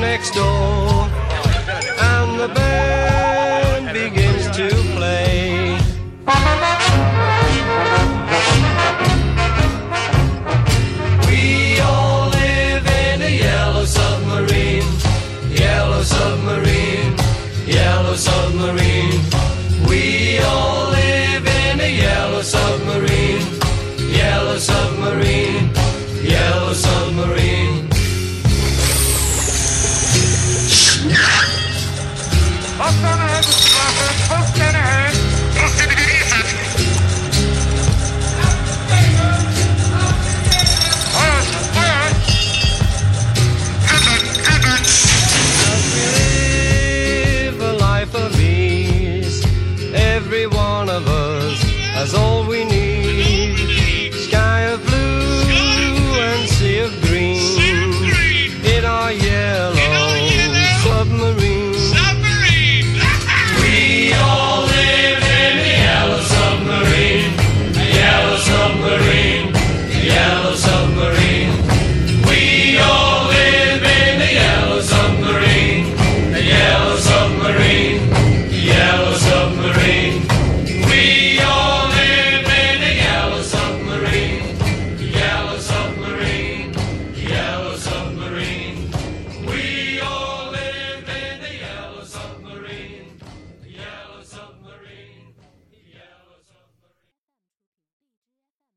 next door, and the band begins to play. every one of us has all we need. Sky of blue and sea of green in our year.